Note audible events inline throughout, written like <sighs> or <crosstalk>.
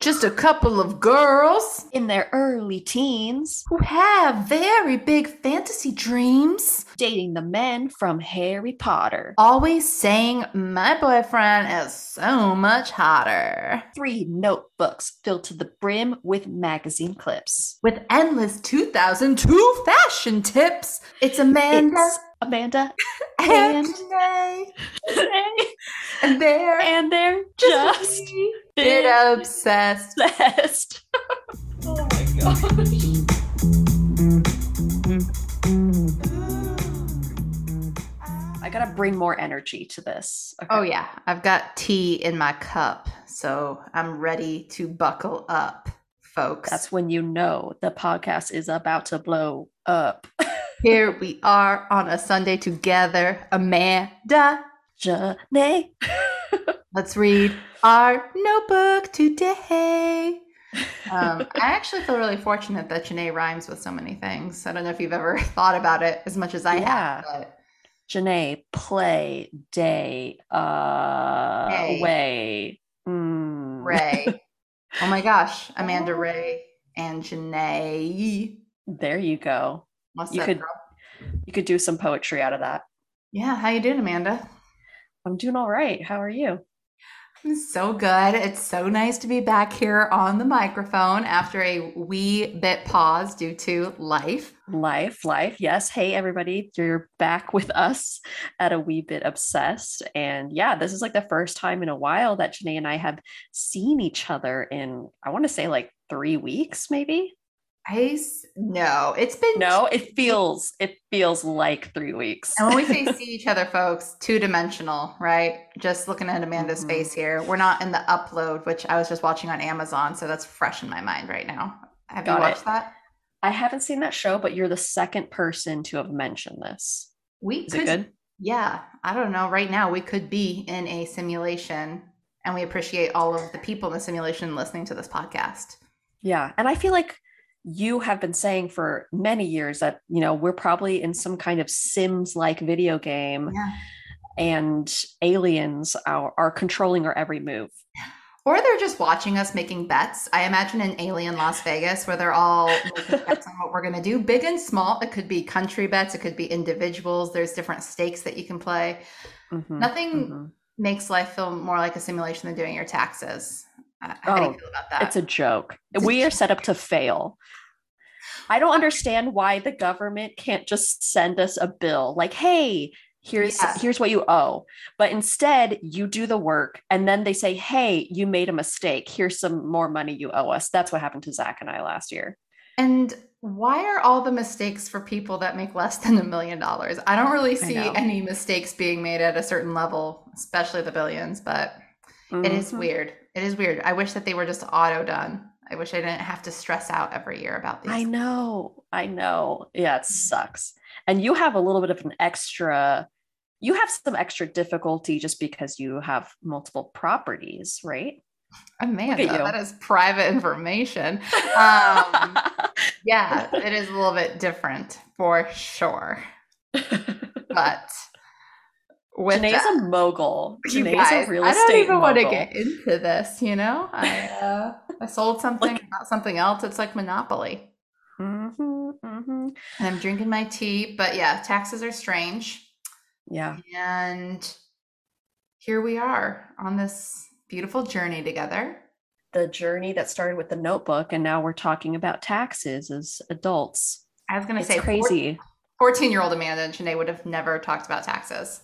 Just a couple of girls in their early teens who have very big fantasy dreams. Dating the men from Harry Potter. Always saying, My boyfriend is so much hotter. Three notebooks filled to the brim with magazine clips. With endless 2002 fashion tips. It's Amanda It's Amanda <laughs> and and Jenae. Jenae, And they're and they're just bit bit obsessed. obsessed. <laughs> oh my gosh. I gotta bring more energy to this. Okay. Oh, yeah. I've got tea in my cup, so I'm ready to buckle up, folks. That's when you know the podcast is about to blow up. <laughs> Here we are on a Sunday together. Amanda, Jenae. <laughs> let's read our notebook today. Um, I actually feel really fortunate that Jenae rhymes with so many things. I don't know if you've ever <laughs> thought about it as much as I have, but Jenae, play, day, uh, Hey. way. Mm. Ray. oh my gosh, <laughs> Amanda Ray and Jenae. There you go. What's You could- girl? You could do some poetry out of that. Yeah, how you doing, Amanda? I'm doing all right. How are you? So good. It's so nice to be back here on the microphone after a wee bit pause due to life. Life, life. Yes. Hey, everybody. You're back with us at a wee bit obsessed. And yeah, this is like the first time in a while that Jenae and I have seen each other in, I want to say like three weeks, maybe. I s- no, it's been No, it feels, it feels like three weeks. And when we say <laughs> see each other, folks, two dimensional, right? Just looking at Amanda's Mhm. face here. We're not in the upload, which I was just watching on Amazon, so that's fresh in my mind right now. Have Got you it. watched that? I haven't seen that show, but you're the second person to have mentioned this. We Is could, it good? yeah. I don't know. Right now, we could be in a simulation, and we appreciate all of the people in the simulation listening to this podcast. Yeah. And I feel like you have been saying for many years that, you know, we're probably in some kind of Sims like video game Yeah. and aliens are, are controlling our every move. Or they're just watching us making bets. I imagine an alien Las Vegas where they're all making <laughs> bets on what we're going to do, big and small. It could be country bets, it could be individuals. There's different stakes that you can play. Mhm, Nothing mhm. makes life feel more like a simulation than doing your taxes. Uh, How do Oh, you feel about that? It's a joke. It's a we are set up to fail. I don't understand why the government can't just send us a bill like, hey, here's Yeah. here's what you owe. But instead, you do the work and then they say, hey, you made a mistake. Here's some more money you owe us. That's what happened to Zach and I last year. and why are all the mistakes for people that make less than a million dollars? I don't really see any mistakes being made at a certain level, especially the billions, but it is Mhm. weird. It is weird. I wish that they were just auto done. I wish I didn't have to stress out every year about these. I know. I know. Yeah, it sucks. And you have a little bit of an extra, you have some extra difficulty just because you have multiple properties, right? Amanda, that is private information. <laughs> Um, yeah, <laughs> it is a little bit different for sure. <laughs> But with Jenae's that, a mogul. <laughs> you Jenae's guys, a real estate agent. I don't even want to get into this. You know, I <laughs> uh, I sold something, Like- got something else. It's like Monopoly, Mhm, mhm. and I'm drinking my tea. But yeah, taxes are strange, Yeah. and here we are on this beautiful journey together. The journey that started with the notebook, and now we're talking about taxes as adults. I was gonna say crazy. 14 year old Amanda and Jenae would have never talked about taxes.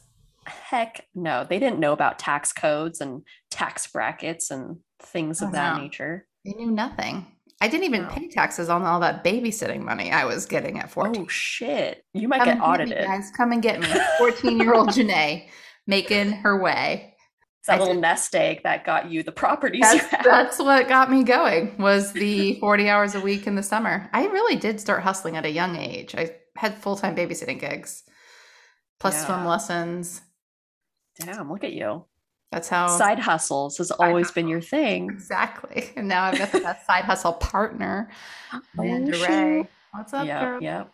Heck no, they didn't know about tax codes and tax brackets and things of Oh, that no. nature. They knew nothing. I didn't even No. pay taxes on all that babysitting money I was getting at 14. Oh shit. You might Come get and me, audited. guys. Come and get me. <laughs> 14 year old Jenae making her way. It's that I little did- nest egg that got you the properties that's, that's what got me going was the <laughs> 40 hours a week in the summer. I really did start hustling at a young age. I had full-time babysitting gigs plus Yeah. swim lessons. Damn, look at you. That's how Side hustles has always been your thing. exactly. <laughs> And now I've got the best <laughs> side hustle partner, Amanda Ray. What's up, Yeah, girl? yeah.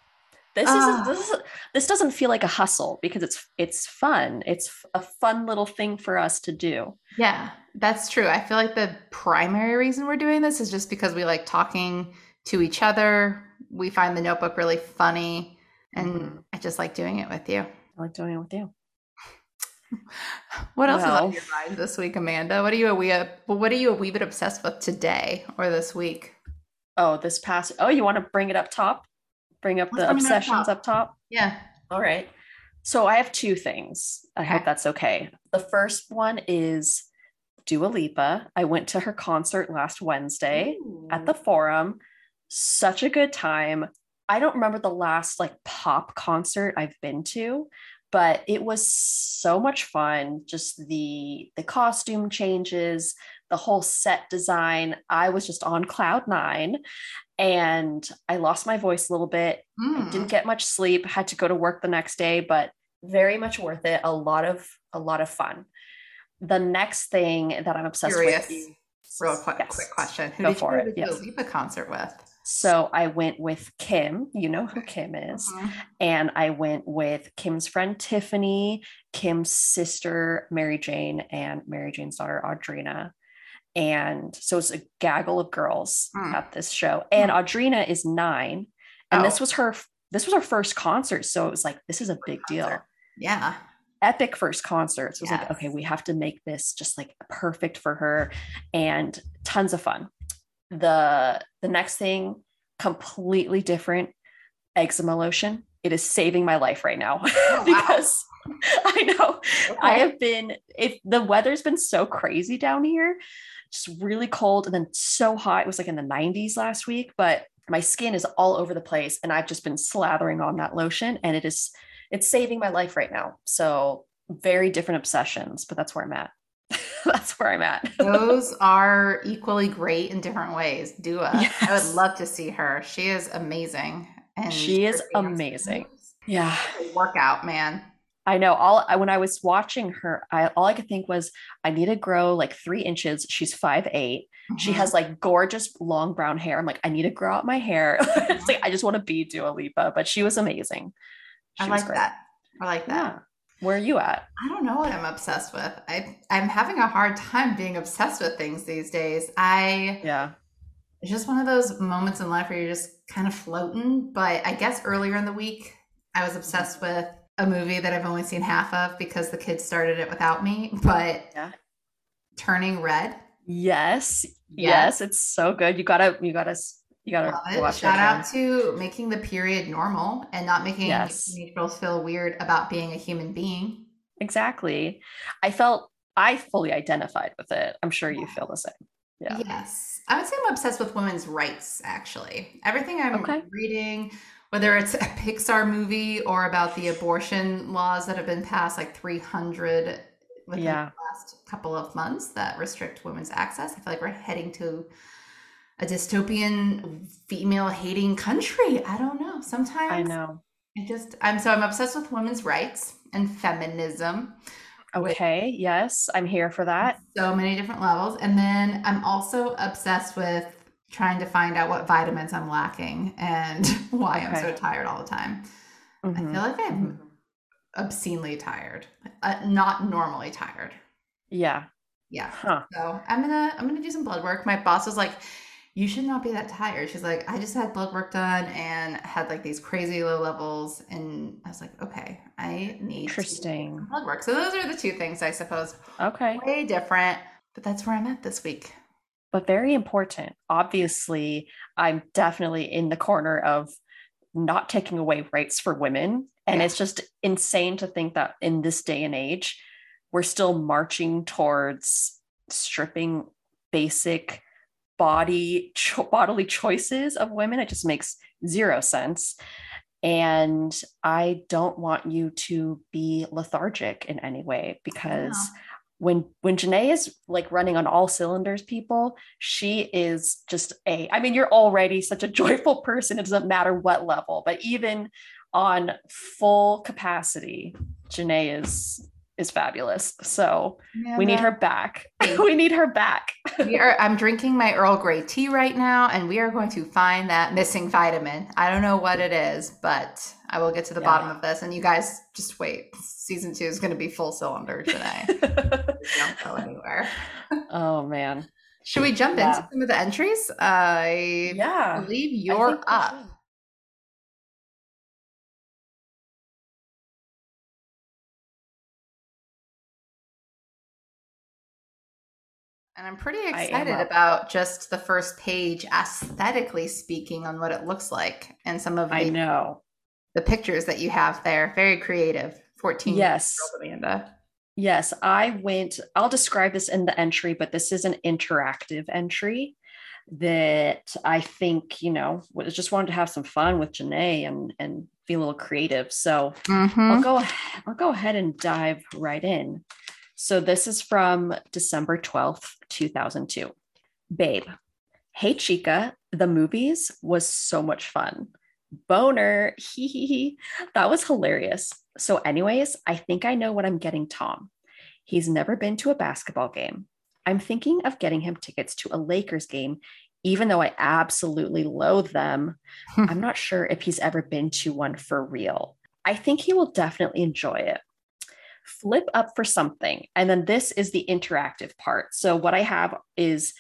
This is this is this doesn't feel like a hustle because it's it's fun. It's a fun little thing for us to do. Yeah, that's true. I feel like the primary reason we're doing this is just because we like talking to each other. We find the notebook really funny and mm-hmm. I just like doing it with you. I like doing it with you. <laughs> what else well, is on your mind this week, Amanda? What are you a wee what are you a wee bit obsessed with today or this week? Oh, this past oh, you want to bring it up top? Bring up Let's the obsessions up top? up top? Yeah. All right. So I have two things. I okay. hope that's okay. The first one is Dua Lipa. I went to her concert last Wednesday Ooh. at the Forum. Such a good time. I don't remember the last like pop concert I've been to, but it was so much fun. Just the the costume changes, the whole set design. I was just on cloud nine and I lost my voice a little bit. Mm. didn't get much sleep, had to go to work the next day, but very much worth it. A lot of a lot of fun. The next thing that I'm obsessed Curious. with. Real quick, yes. quick question. Who go did you go to the yes. Lipa concert with? So I went with Kim, you know who Kim is, uh-huh. and I went with Kim's friend Tiffany, Kim's sister Mary Jane, and Mary Jane's daughter Audrina. And so it's a gaggle of girls mm. at this show. And mm. Audrina is nine. And oh. this was her this was her first concert. So it was like, this is a big deal. Yeah. Epic first concert. So it was yes. like, okay, we have to make this just like perfect for her and tons of fun the the next thing completely different eczema lotion. It is saving my life right now. Oh, <laughs> because wow. i know okay. i have been if the weather's been so crazy down here just really cold and then so hot. It was like in the 90s last week but my skin is all over the place and i've just been slathering on that lotion and it is it's saving my life right now. So very different obsessions but that's where i'm at <laughs> that's where I'm at. <laughs> Those are equally great in different ways. Dua. Yes. I would love to see her. She is amazing. And she is amazing. Yeah. Workout, man. I know. All when I was watching her, I all I could think was, I need to grow like three inches. She's five eight. Mm-hmm. She has like gorgeous long brown hair. I'm like, I need to grow out my hair. <laughs> It's like I just want to be Dua Lipa, but she was amazing. She I like that. I like that. Yeah. Where are you at? I don't know what I'm obsessed with. I I'm having a hard time being obsessed with things these days. I yeah. It's just one of those moments in life where you're just kind of floating. But I guess earlier in the week, I was obsessed with a movie that I've only seen half of because the kids started it without me. <laughs> But yeah. Turning Red. Yes. Yes, it's so good. You gotta you gotta you gotta watch Shout out to making the period normal and not making yes. girls feel weird about being a human being. Exactly. I felt I fully identified with it. I'm sure you feel the same. Yeah. Yes. I would say I'm obsessed with women's rights, actually. Everything I'm okay. reading, whether it's <laughs> a Pixar movie or about the abortion laws that have been passed, like 300 within yeah. the last couple of months that restrict women's access. I feel like we're heading to a dystopian female hating country. I don't know. Sometimes I know. I just I'm so I'm obsessed with women's rights and feminism. Okay, yes, I'm here for that. So many different levels. And then I'm also obsessed with trying to find out what vitamins I'm lacking and <laughs> why okay. I'm so tired all the time. Mm-hmm. I feel like I'm mm-hmm. obscenely tired, uh, not normally tired. Yeah. Yeah. Huh. So I'm gonna I'm gonna do some blood work. My boss was like, you should not be that tired. She's like, I just had blood work done and had like these crazy low levels. And I was like, okay, I need interesting blood work. So those are the two things I suppose. Okay. Way different, but that's where I'm at this week. But very important. Obviously, I'm definitely in the corner of not taking away rights for women. And yeah. it's just insane to think that in this day and age, we're still marching towards stripping basic body cho- bodily choices of women it just makes zero sense and i don't want you to be lethargic in any way because yeah. when when Jenae is like running on all cylinders people she is just a i mean you're already such a <laughs> joyful person it doesn't matter what level but even on full capacity Jenae is is fabulous. So Yeah, <laughs> we need her back. we need her back. we are, I'm drinking my Earl Grey tea right now, and we are going to find that missing vitamin. I don't know what it is, but I will get to the Yeah. bottom of this. And you guys just wait. Season two is going to be full cylinder today. <laughs> don't go anywhere. <laughs> oh man. Should we jump Yeah. into some of the entries? I Yeah. believe you're we up. And I'm pretty excited about just the first page, aesthetically speaking, on what it looks like and some of the, I know. the pictures that you have there. Very creative. 14 Yes. Amanda. Yes, I went. I'll describe this in the entry, but this is an interactive entry that I think, you know, was- just wanted to have some fun with Jenae and and be a little creative. So Mm-hmm. I'll go I'll go ahead and dive right in. So this is from December 12th, 2002. Babe. Hey Chica, the movies was so much fun. Boner. <laughs> Hee hee hee. That was hilarious. So, anyways, I think I know what I'm getting Tom. He's never been to a basketball game. I'm thinking of getting him tickets to a Lakers game, even though I absolutely loathe them. Hmm. I'm not sure if he's ever been to one for real. I think he will definitely enjoy it. Flip up for something. And then this is the interactive part. So, what I have is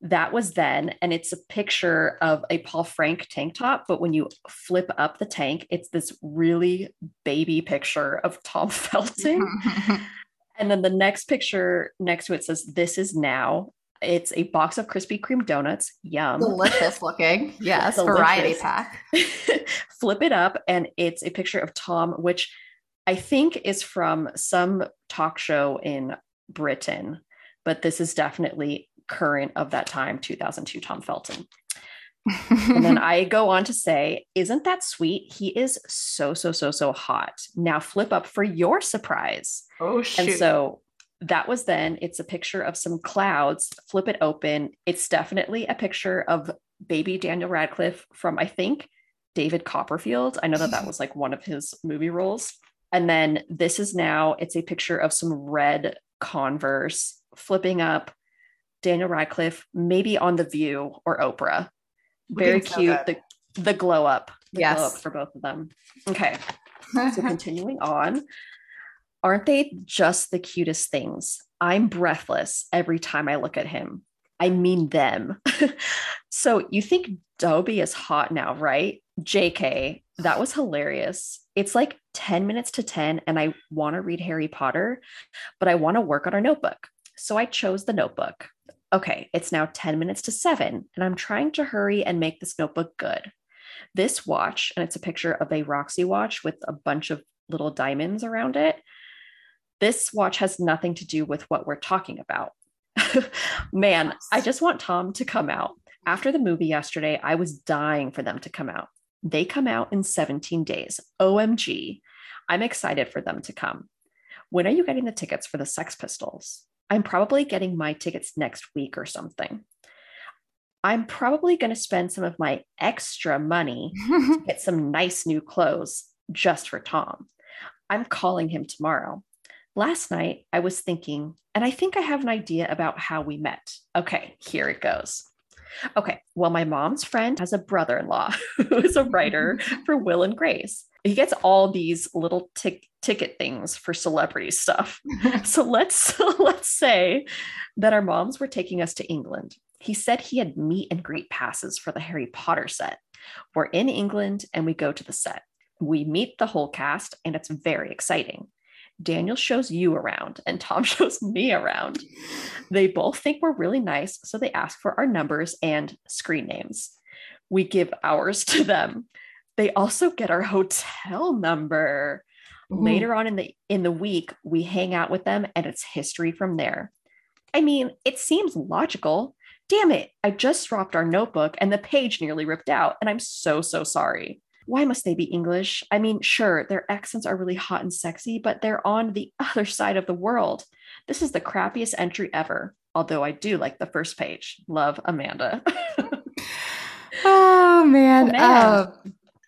that was then, and it's a picture of a Paul Frank tank top. But when you flip up the tank, it's this really baby picture of Tom <laughs> Felton. <laughs> And then the next picture next to it says, This is now. It's a box of Krispy Kreme donuts. Yum. Delicious looking. Yes. Delicious. Variety pack. <laughs> Flip it up, and it's a picture of Tom, which I think is from some talk show in Britain, but this is definitely current of that time, 2002 Tom Felton. And then <laughs> I go on to say, Isn't that sweet? He is so, so, so, so hot. Now flip up for your surprise. oh. And so that was then, it's a picture of some clouds. Flip it open. It's definitely a picture of baby Daniel Radcliffe from, I think, David Copperfield. I know that that was like one of his movie roles. And then this is now, it's a picture of some red Converse flipping up Daniel Radcliffe, maybe on The View or Oprah. Very so cute. The, the glow up. The glow Yes. up for both of them. Okay. So <laughs> continuing on, aren't they just the cutest things? I'm breathless every time I look at him. I mean them. <laughs> so you think Dobie is hot now, right? JK, that was hilarious. It's like 10 minutes to 10, and I want to read Harry Potter, but I want to work on our notebook. So I chose the notebook. Okay, it's now 10 minutes to 7, and I'm trying to hurry and make this notebook good. This watch, and it's a picture of a Roxy watch with a bunch of little diamonds around it. This watch has nothing to do with what we're talking about. <laughs> Man, I just want Tom to come out. After the movie yesterday, I was dying for them to come out. They come out in 17 days. OMG. I'm excited for them to come. When are you getting the tickets for the Sex Pistols? I'm probably getting my tickets next week or something. I'm probably going to spend some of my extra money <laughs> to get some nice new clothes just for Tom. I'm calling him tomorrow. Last night, I was thinking, and I think I have an idea about how we met. Okay, here it goes. Okay, well, my mom's friend has a brother in law <laughs> who is a writer <laughs> for Will and Grace. He gets all these little tic- ticket things for celebrity stuff. <laughs> So let's let's say that our moms were taking us to England. He said he had meet and greet passes for the Harry Potter set. We're in England and we go to the set. We meet the whole cast and it's very exciting. Daniel shows you around and Tom <laughs> shows me around. They both think we're really nice, so they ask for our numbers and screen names. We give ours to them. They also get our hotel number. Later on in the in the week, we hang out with them and it's history from there. I mean, it seems logical. Damn it, I just dropped our notebook and the page nearly ripped out, and I'm so, so sorry. Why must they be English? I mean, sure, their accents are really hot and sexy, but they're on the <laughs> other side of the world. This is the crappiest entry ever, although I do like the first page. Love Amanda. <laughs> Oh man. Oh, man. Uh,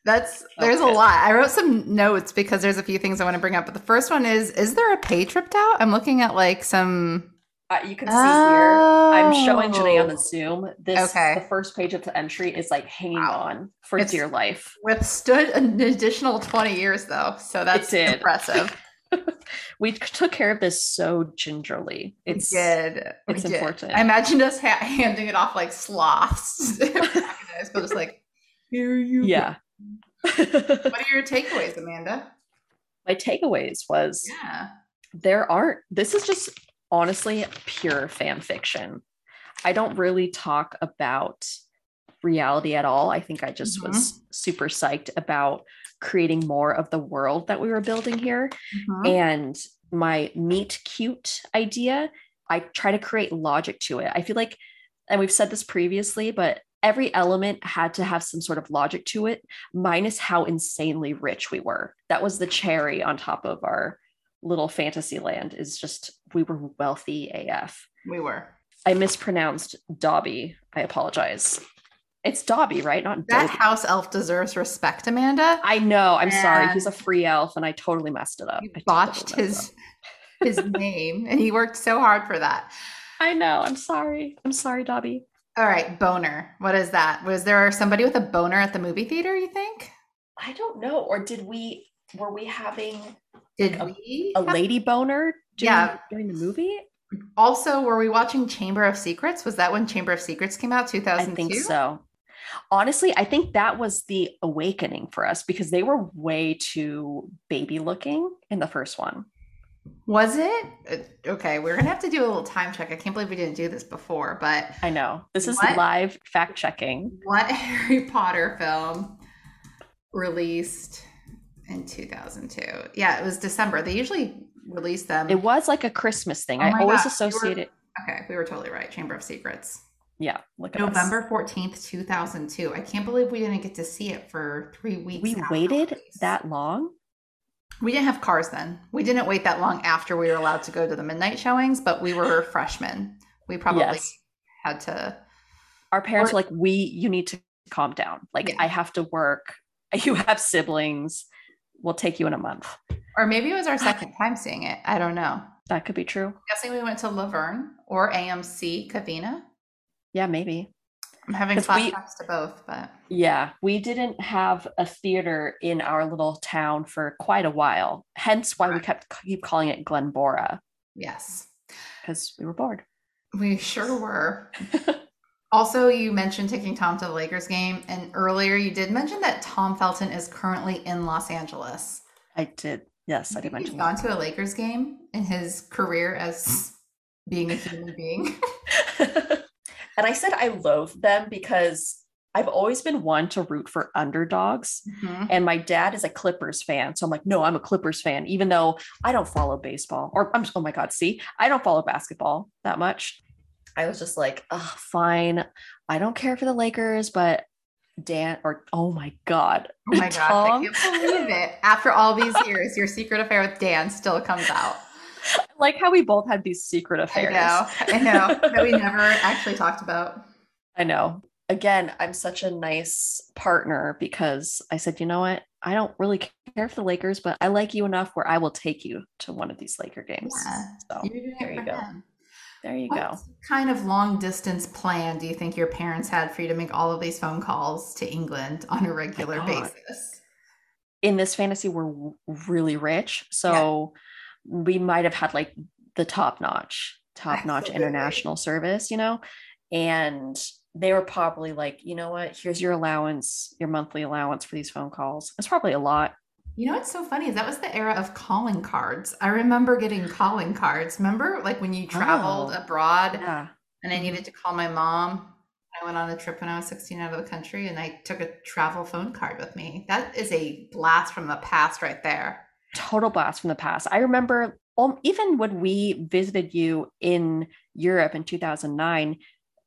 That's there's Okay. a lot. I wrote some notes because there's a few things I want to bring up. But the first one is: Is there a pay ripped out? I'm looking at like some. Uh, you can see here. I'm showing Jenae on the Oh. Zoom. This Okay. the first page of the entry is like hanging Wow. on for It's- dear life. Withstood an additional 20 years though, so that's impressive. <laughs> we took care of this so gingerly. It's we did. We it's did. important. I imagined us ha- handing it off like sloths. <laughs> but just like, here you yeah. <laughs> What are your takeaways, Amanda? My takeaways was Yeah. there aren't this is just honestly pure fan fiction. I don't really talk about reality at all. I think i just was super psyched about creating more of the world that we were building here. Mhm. and my meet cute idea i try to create logic to it. I feel like and we've said this previously but every element had to have some sort of logic to it minus how insanely rich we were. That was the cherry on top of our little fantasy land is just we were wealthy af We were. i mispronounced dobby i apologize it's dobby right not That Dobby. house elf deserves respect, Amanda. i know i'm sorry he's a free elf and i totally messed it up You I botched his <laughs> his name, and he worked so hard for that. i know i'm sorry i'm sorry dobby All right, boner. What is that? Was there somebody with a boner at the movie theater? You think? I don't know. Or did we were we having Did A- we? a lady boner during, Yeah. during the movie? Also, were we watching Chamber of Secrets? Was that when Chamber of Secrets came out? Two I think so. Honestly, I think that was the awakening for us because they were way too baby looking in the first one. Was it? Uh, Okay, we're gonna have to do a little time check. I can't believe we didn't do this before, but I know. This is What? live fact checking. what <laughs> Harry Potter film released in 2002? Yeah, it was December. They usually release them. It was like a Christmas thing. Oh I always gosh, you were- it. okay, we were totally right. Chamber of Secrets. Yeah, look at us. November 14th, 2002. I can't believe we didn't get to see it for three weeks. We waited release. that long. We didn't have cars then. We didn't wait that long after we were allowed to go to the midnight showings, but we were <sighs> freshmen. We probably Yes. had to. Our parents Or- were like, "We, you need to calm down. Like, Yeah. I have to work. <laughs> You have siblings. We'll take you in a month." Or maybe it was our second time seeing it. I don't know. That could be true. I'm guessing we went to Laverne or AMC Covina. Yeah, maybe. I'm having flashbacks to both, but Yeah, we didn't have a theater in our little town for quite a while. Hence why we kept keep calling it Glenbora yes, because we were bored. we sure were. <laughs> Also, you mentioned taking Tom to the Lakers game, and earlier you did mention that Tom Felton is currently in Los Angeles. I did. Yes, I I did mention. he's gone that. to a Lakers game in his career as being a <laughs> human being. and I said I loathe them because I've always been one to root for underdogs. Mhm. And my dad is a Clippers fan. So I'm like, no, I'm a Clippers fan, even though I don't follow baseball or I'm, oh my God, see, I don't follow basketball that much. I was just like, oh, fine. I don't care for the Lakers, but Dan, or oh my God. Oh my <laughs> gosh, I can't believe it. After all these years, your secret affair with Dan still comes out. <laughs> like how we both had these secret affairs. I know, I know, that we never <laughs> actually talked about. I know. Again, I'm such a nice partner because I said, you know what? I don't really care for the Lakers, but I like you enough where I will take you to one of these Laker games. Yeah, So there you go. him. There you What go. kind of long distance plan do you think your parents had for you to make all of these phone calls to England on a regular basis? In this fantasy, we're really rich. So we might have had like the top notch, top notch international service, you know? And they were probably like, you know what? Here's your allowance, your monthly allowance for these phone calls. It's probably a lot. You know what's so funny is that was the era of calling cards. I remember getting calling cards. Remember, like when you traveled Oh. abroad Yeah. and I needed to call my mom. I went on a trip when I was 16 out of the country and I took a travel phone card with me. That is a blast from the past right there. total blast from the past. I remember um, even when we visited you in Europe in 2009,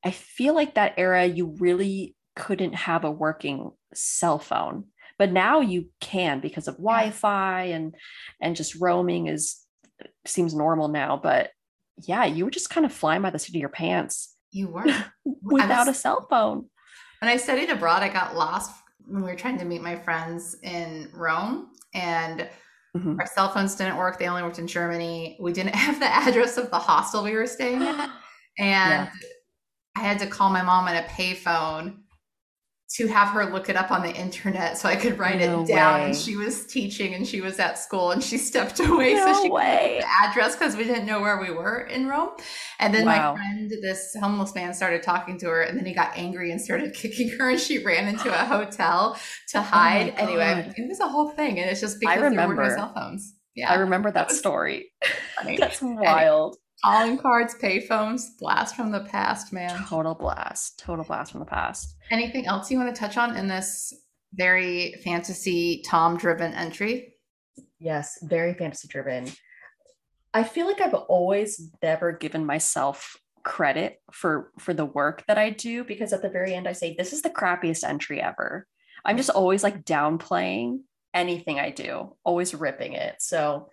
I feel like that era you really couldn't have a working cell phone. But now you can because of Wi-Fi and and just roaming is seems normal now. But yeah, you were just kind of flying by the seat of your pants You <laughs> were. without was- a cell phone. When I studied abroad, I got lost when we were trying to meet my friends in Rome and Mhm. our cell phones didn't work. They only worked in Germany. We didn't <laughs> have the address of the hostel we were staying at. <laughs> And Yeah. I had to call my mom on a payphone to have her look it up on the internet so I could write No it down. way. And she was teaching and she was at school and she <laughs> stepped away so No she way. get the address because we didn't know where we were in Rome. And then Wow. my friend, this homeless man, started talking to her and then he got angry and started <laughs> kicking her and she ran into a <gasps> hotel to oh hide. anyway, Oh God. it was a whole thing. And it's just because there were no cell phones. Yeah. I remember that was story. <laughs> That's wild. Calling cards, payphones, blast from the past, man. Total blast. Total blast from the past. Anything else you want to touch on in this very fantasy Tom driven entry? Yes, very fantasy driven. I feel like I've always never given myself credit for for the work that I do because at the very end I say this is the crappiest entry ever. I'm just always like downplaying anything I do, always ripping it. So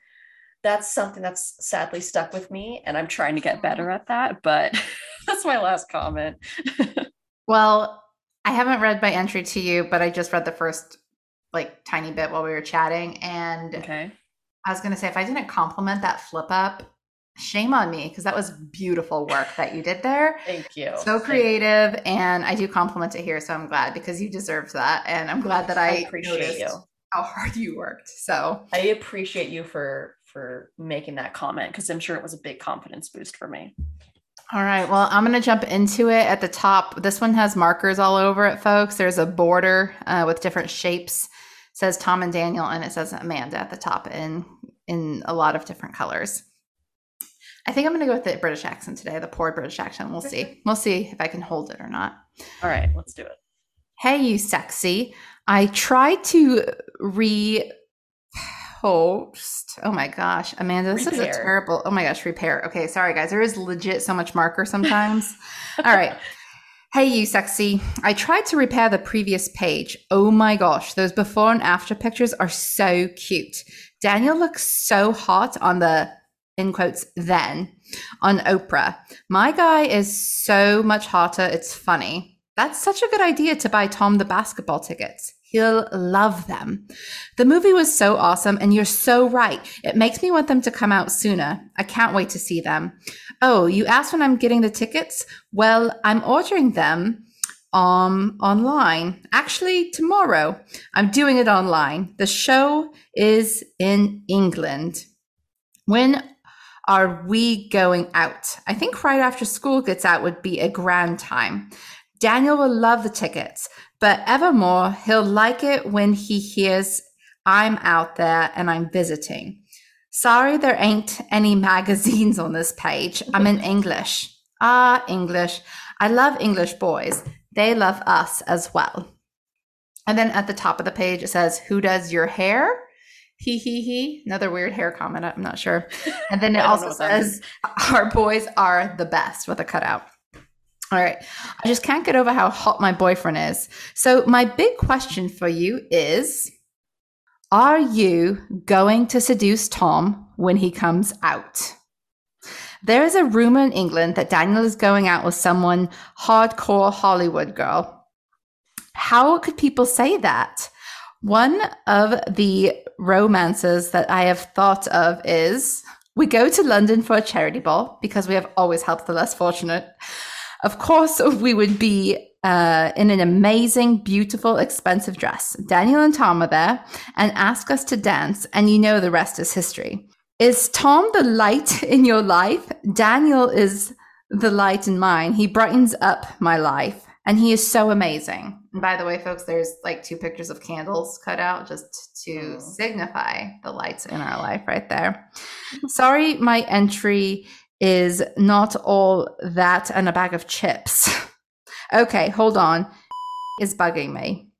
that's something that's sadly stuck with me and I'm trying to get better at that, but <laughs> that's my last comment. <laughs> Well, I haven't read my entry to you, but I just read the first like tiny bit while we were chatting. And okay. I was going to say, if I didn't compliment that flip up, shame on me because that was beautiful work that you did there. <laughs> Thank you. So creative. And I do compliment it here. So I'm glad because you deserved that. And I'm glad that I, I appreciate you. how hard you worked. So I appreciate you for for making that comment because I'm sure it was a big confidence boost for me. All right. Well, I'm going to jump into it at the top. This one has markers all over it, folks. There's a border uh, with different shapes. It says Tom and Daniel, and it says Amanda at the top in in a lot of different colors. I think I'm going to go with the British accent today, the poor British accent. We'll see. We'll see if I can hold it or not. All right, let's do it. Hey, you sexy. I tried to re post. Oh my gosh, Amanda, this is a terrible. Oh my gosh, repair. Okay, sorry guys. There is legit so much marker sometimes. <laughs> All right. Hey, you sexy. I tried to repair the previous page. Oh my gosh, those before and after pictures are so cute. Daniel looks so hot on the, in quotes, then on Oprah. My guy is so much hotter, it's funny. That's such a good idea to buy Tom the basketball tickets. He'll love them. The movie was so awesome, and you're so right. It makes me want them to come out sooner. I can't wait to see them. Oh, you asked when I'm getting the tickets? Well, I'm ordering them um online. Actually, tomorrow. I'm doing it online. The show is in England. When are we going out? I think right after school gets out would be a grand time. Daniel will love the tickets, but evermore, he'll like it when he hears I'm out there and I'm visiting. Sorry, there ain't any <laughs> magazines on this page. I'm in English. Ah, English. I love English boys. They love us as well. And then at the top of the page, it says, Who does your hair? He, he, he. Another weird hair comment. I'm not sure. And then it <laughs> I don't know also says, Our boys are the best with a cutout. All right. I just can't get over how hot my boyfriend is. So, my big question for you is Are you going to seduce Tom when he comes out? There is a rumor in England that Daniel is going out with someone hardcore Hollywood girl. How could people say that? One of the romances that I have thought of is we go to London for a charity ball because we have always helped the less fortunate. Of course, <laughs> we would be uh, in an amazing, beautiful, expensive dress. Daniel and Tom are there and ask us to dance, and you know the rest is history. Is Tom the light <laughs> in your life? Daniel is the light in mine. He brightens up my life, and he is so amazing. And by the way, folks, there's like two pictures of candles cut out just to signify the lights in our life right there. <laughs> Sorry, my entry is not all that and a bag of chips. <laughs> okay, hold on. <laughs> Is bugging me.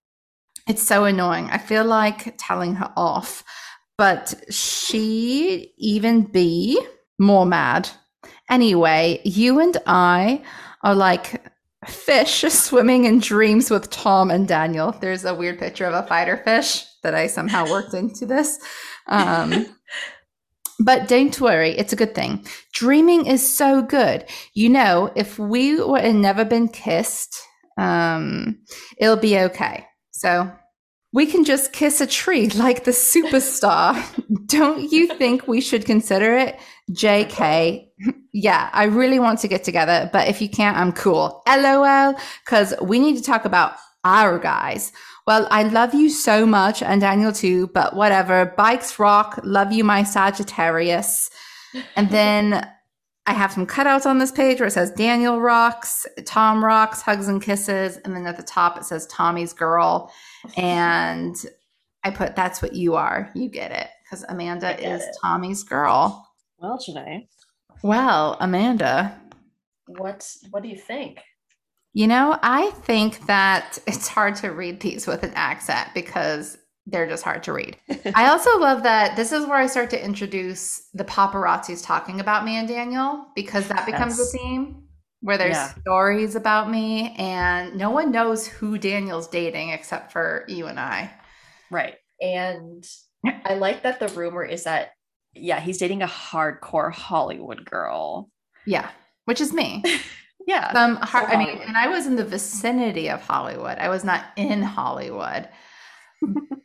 It's so annoying. I feel like telling her off, but she even be more mad. Anyway, you and I are like fish <laughs> swimming in dreams with Tom and Daniel. There's a weird picture of a fighter fish that I somehow worked into this. Um, but don't worry, it's a good thing. Dreaming is so good. You know, if we were Never Been Kissed, um, it'll be okay. So We can just kiss a tree <laughs> like the superstar. <laughs> Don't you think we should consider it? JK. <laughs> Yeah, I really want to get together, but if you can't, I'm cool. LOL, because we need to talk about our guys. Well, I love you so much, and Daniel too, but whatever. Bikes rock. Love you, my Sagittarius. And <laughs> then I have some cutouts on this page where it says Daniel rocks, Tom rocks, hugs and kisses. And then at the top, it says Tommy's girl. And I put, that's what you are. You get it. Because Amanda is it. Tommy's girl. Well, Jenae. Well, Amanda. What, what do you think? You know, I think that it's hard to read these with an accent because they're just hard to read. <laughs> I also love that this is where I start to introduce the paparazzis talking about me and Daniel because that becomes yes. a theme where there's yeah. stories about me and no one knows who Daniel's dating except for you and I. Right. And I like that the rumor is that yeah, he's dating a hardcore Hollywood girl. Yeah, which is me. <laughs> Yeah. Some so I mean, and I was in the vicinity of Hollywood. I was not in Hollywood.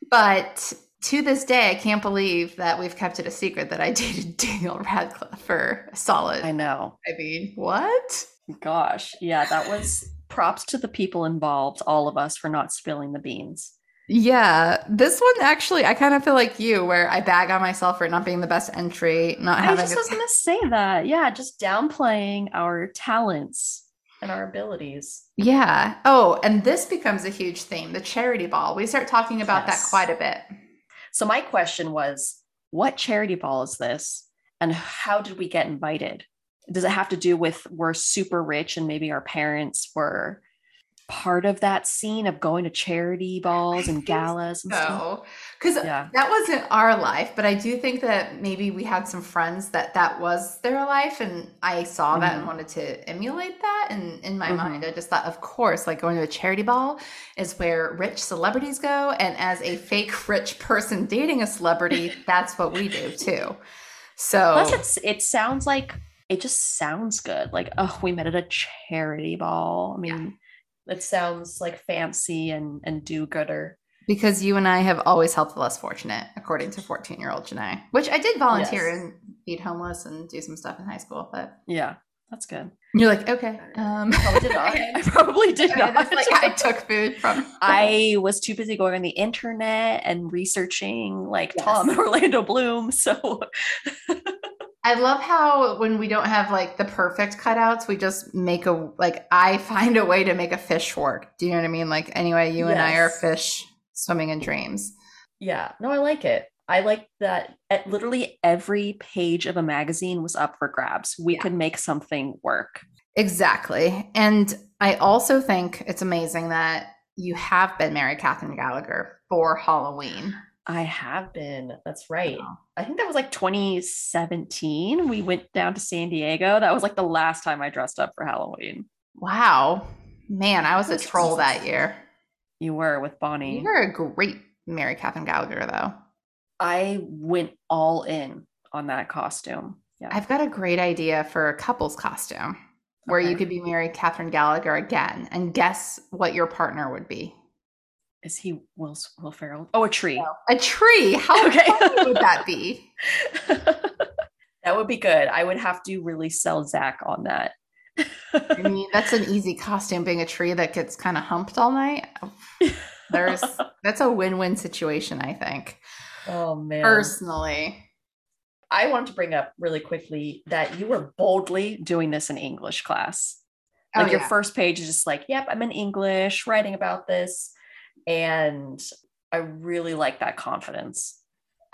but to this day, I can't believe that we've kept it a secret that I <laughs> dated Daniel Radcliffe for a solid. I know. I mean, what? Gosh. Yeah, that was props to the people involved, all of us, for not spilling the beans. Yeah, this one actually, I kind of feel like you, where I bag on myself for not being the best entry, not having. I just was gonna say that. Yeah, just downplaying our talents and our abilities. Yeah. Oh, and this becomes a huge theme: the charity ball. We start talking about yes. that quite a bit. So my question was, what charity ball is this, and how did we get invited? Does it have to do with we're super rich and maybe our parents were part of that scene of going to charity balls and <laughs> galas and no because yeah. that wasn't our life but i do think that maybe we had some friends that that was their life and i saw mm-hmm. that and mm-hmm. wanted to emulate that and in my mm-hmm. mind i just thought of course like going to a charity ball is where rich celebrities go and as a fake <laughs> rich person dating a celebrity that's what we do too so plus it's it sounds like it just sounds good like oh we met at a charity ball i mean yeah it sounds like fancy and and do-gooder. Because you and I have always helped the less fortunate, according to 14 year old Jenae, which I did volunteer yes. and feed homeless and do some stuff in high school. But yeah, that's good. You're like, okay. Um, probably did <laughs> not. <laughs> I probably did not. Like I <laughs> took food from. I was too busy going on the internet and researching like yes. Tom Orlando Bloom. So I love how when we don't have like the perfect cutouts, we just make a like I <laughs> find a way to make a fish work. Do you know what I mean? Like anyway, you yes. and I are fish swimming in dreams. Yeah. No, I like it. I like that at literally every page of a magazine was up for grabs. We yeah. could make something work. Exactly. And I also think it's amazing that you have been Mary Katherine Gallagher for Halloween. I have been. That's right. I think that was like 2017. We went down to San Diego. That was like the last time I dressed up for Halloween. Wow. Man, I was a oh, troll that year. You were with Bonnie. You were a great Mary Katherine Gallagher, though. I went all in on that costume. Yeah. I've got a great idea for a couple's costume where okay. you could be Mary Katherine Gallagher again and guess what your partner would be is he Will Will Ferrell? Oh, a tree. No. A tree. How <laughs> okay. would that be? <laughs> that would be good. I would have to really sell Zach on that. I mean, that's an easy costume being a tree that gets kind of humped all night. <laughs> There's that's a win-win situation, I think. Oh man. Personally. I want to bring up really quickly that you were boldly doing this in English class. Oh, like oh, your first page is just like, yep, I'm in English, writing about this and I really like that confidence.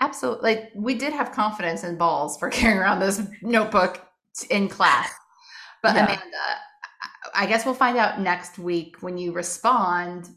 Absolutely. Like we did have confidence in balls for <laughs> carrying around this notebook in class. But yeah. Amanda, I guess we'll find out next week when you respond.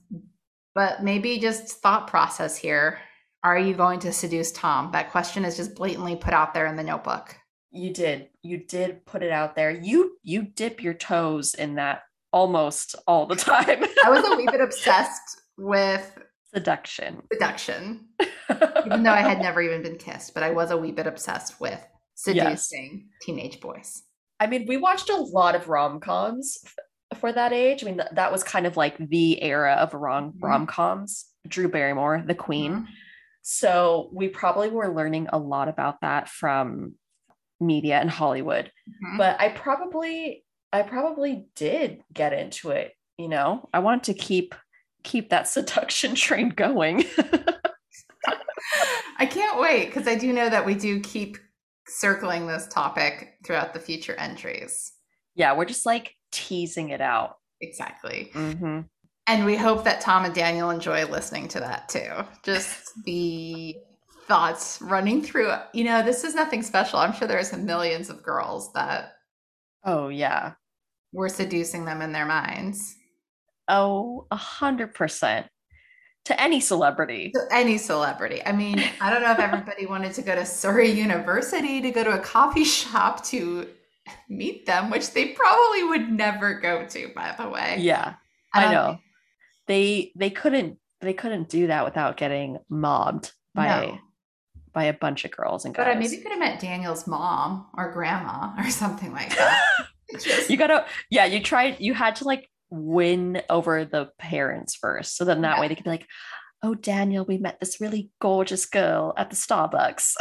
But maybe just thought process here. Are you going to seduce Tom? That question is just blatantly put out there in the notebook. You did. You did put it out there. You you dip your toes in that almost all the <laughs> time. I was a wee bit obsessed with seduction. Seduction. <laughs> even though I had never even been kissed, but I was a wee bit obsessed with seducing yes. teenage boys. I mean, we watched a lot of rom coms for that age. I mean, th- that was kind of like the era of rom Mhm. rom coms. Drew Barrymore, the queen. Mhm. So we probably were learning a lot about that from media and Hollywood. Mhm. But I probably, I probably did get into it. You know, I wanted to keep keep that seduction <laughs> train going. <laughs> I can't wait because I do know that we do keep circling this topic throughout the future entries. yeah, we're just like teasing it out. Exactly. Mhm. And we hope that Tom and Daniel enjoy listening to that too. Just <laughs> the thoughts running through. You know, this is nothing special. I'm sure there's millions of girls that Oh yeah. We're seducing them in their minds. Oh, a hundred percent. To any celebrity. To Any celebrity. I mean, I don't know if <laughs> everybody wanted to go to Surrey University to go to a coffee shop to meet them, which they probably would never go to, by the way. Yeah, I don't know. think- They they couldn't they couldn't do that without getting mobbed by No. by a bunch of girls and guys. But I maybe could have met Daniel's mom or grandma or something like that. <laughs> Just- you gotta yeah, you tried you had to like win over the parents first. So then that way they could be like, oh Daniel, we met this really gorgeous girl at the Starbucks.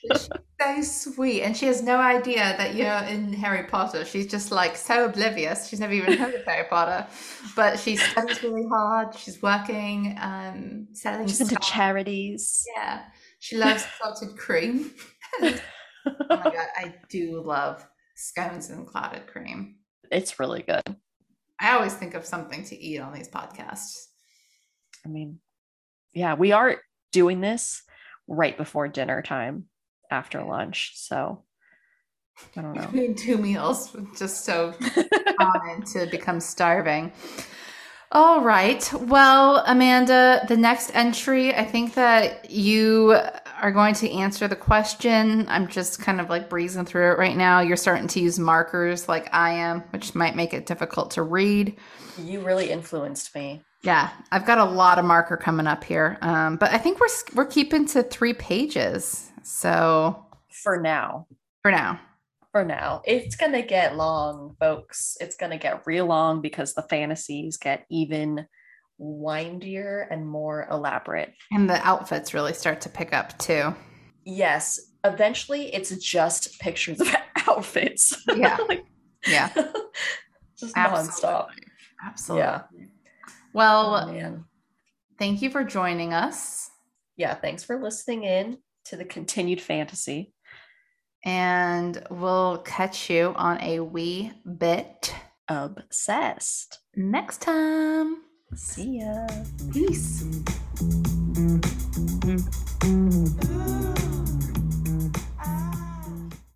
She's so sweet. And she has no idea that you're in Harry Potter. She's just like so oblivious. She's never even heard of Harry Potter. But she studies really hard. She's working, um, selling She's into charities. Yeah. She loves salted cream. <laughs> oh my god, I do love scones and clotted cream. It's really good. I always think of something to eat on these podcasts. I mean, yeah, we are doing this right before dinner time after lunch. So I don't <laughs> know. Between two meals, just so <laughs> common to become starving. All right. Well, Amanda, the next entry, I think that you are going to answer the question. I'm just kind of like breezing through it right now. You're starting to use markers like I am, which might make it difficult to read. You really influenced me. Yeah, I've got a lot of marker coming up here, um, but I think we're we're keeping to three pages. So For now. for now, For now. It's going to get long, folks. It's going to get real long because the fantasies get even windier and more elaborate. and the outfits really start to pick up too. Yes, eventually it's just pictures of <laughs> outfits. Yeah. <laughs> like, Yeah, <laughs> just nonstop. Absolutely. Yeah. Well, Oh, thank you for joining us. Yeah, thanks for listening in to the continued fantasy. And we'll catch you on a wee bit Obsessed. next time. See ya. Peace.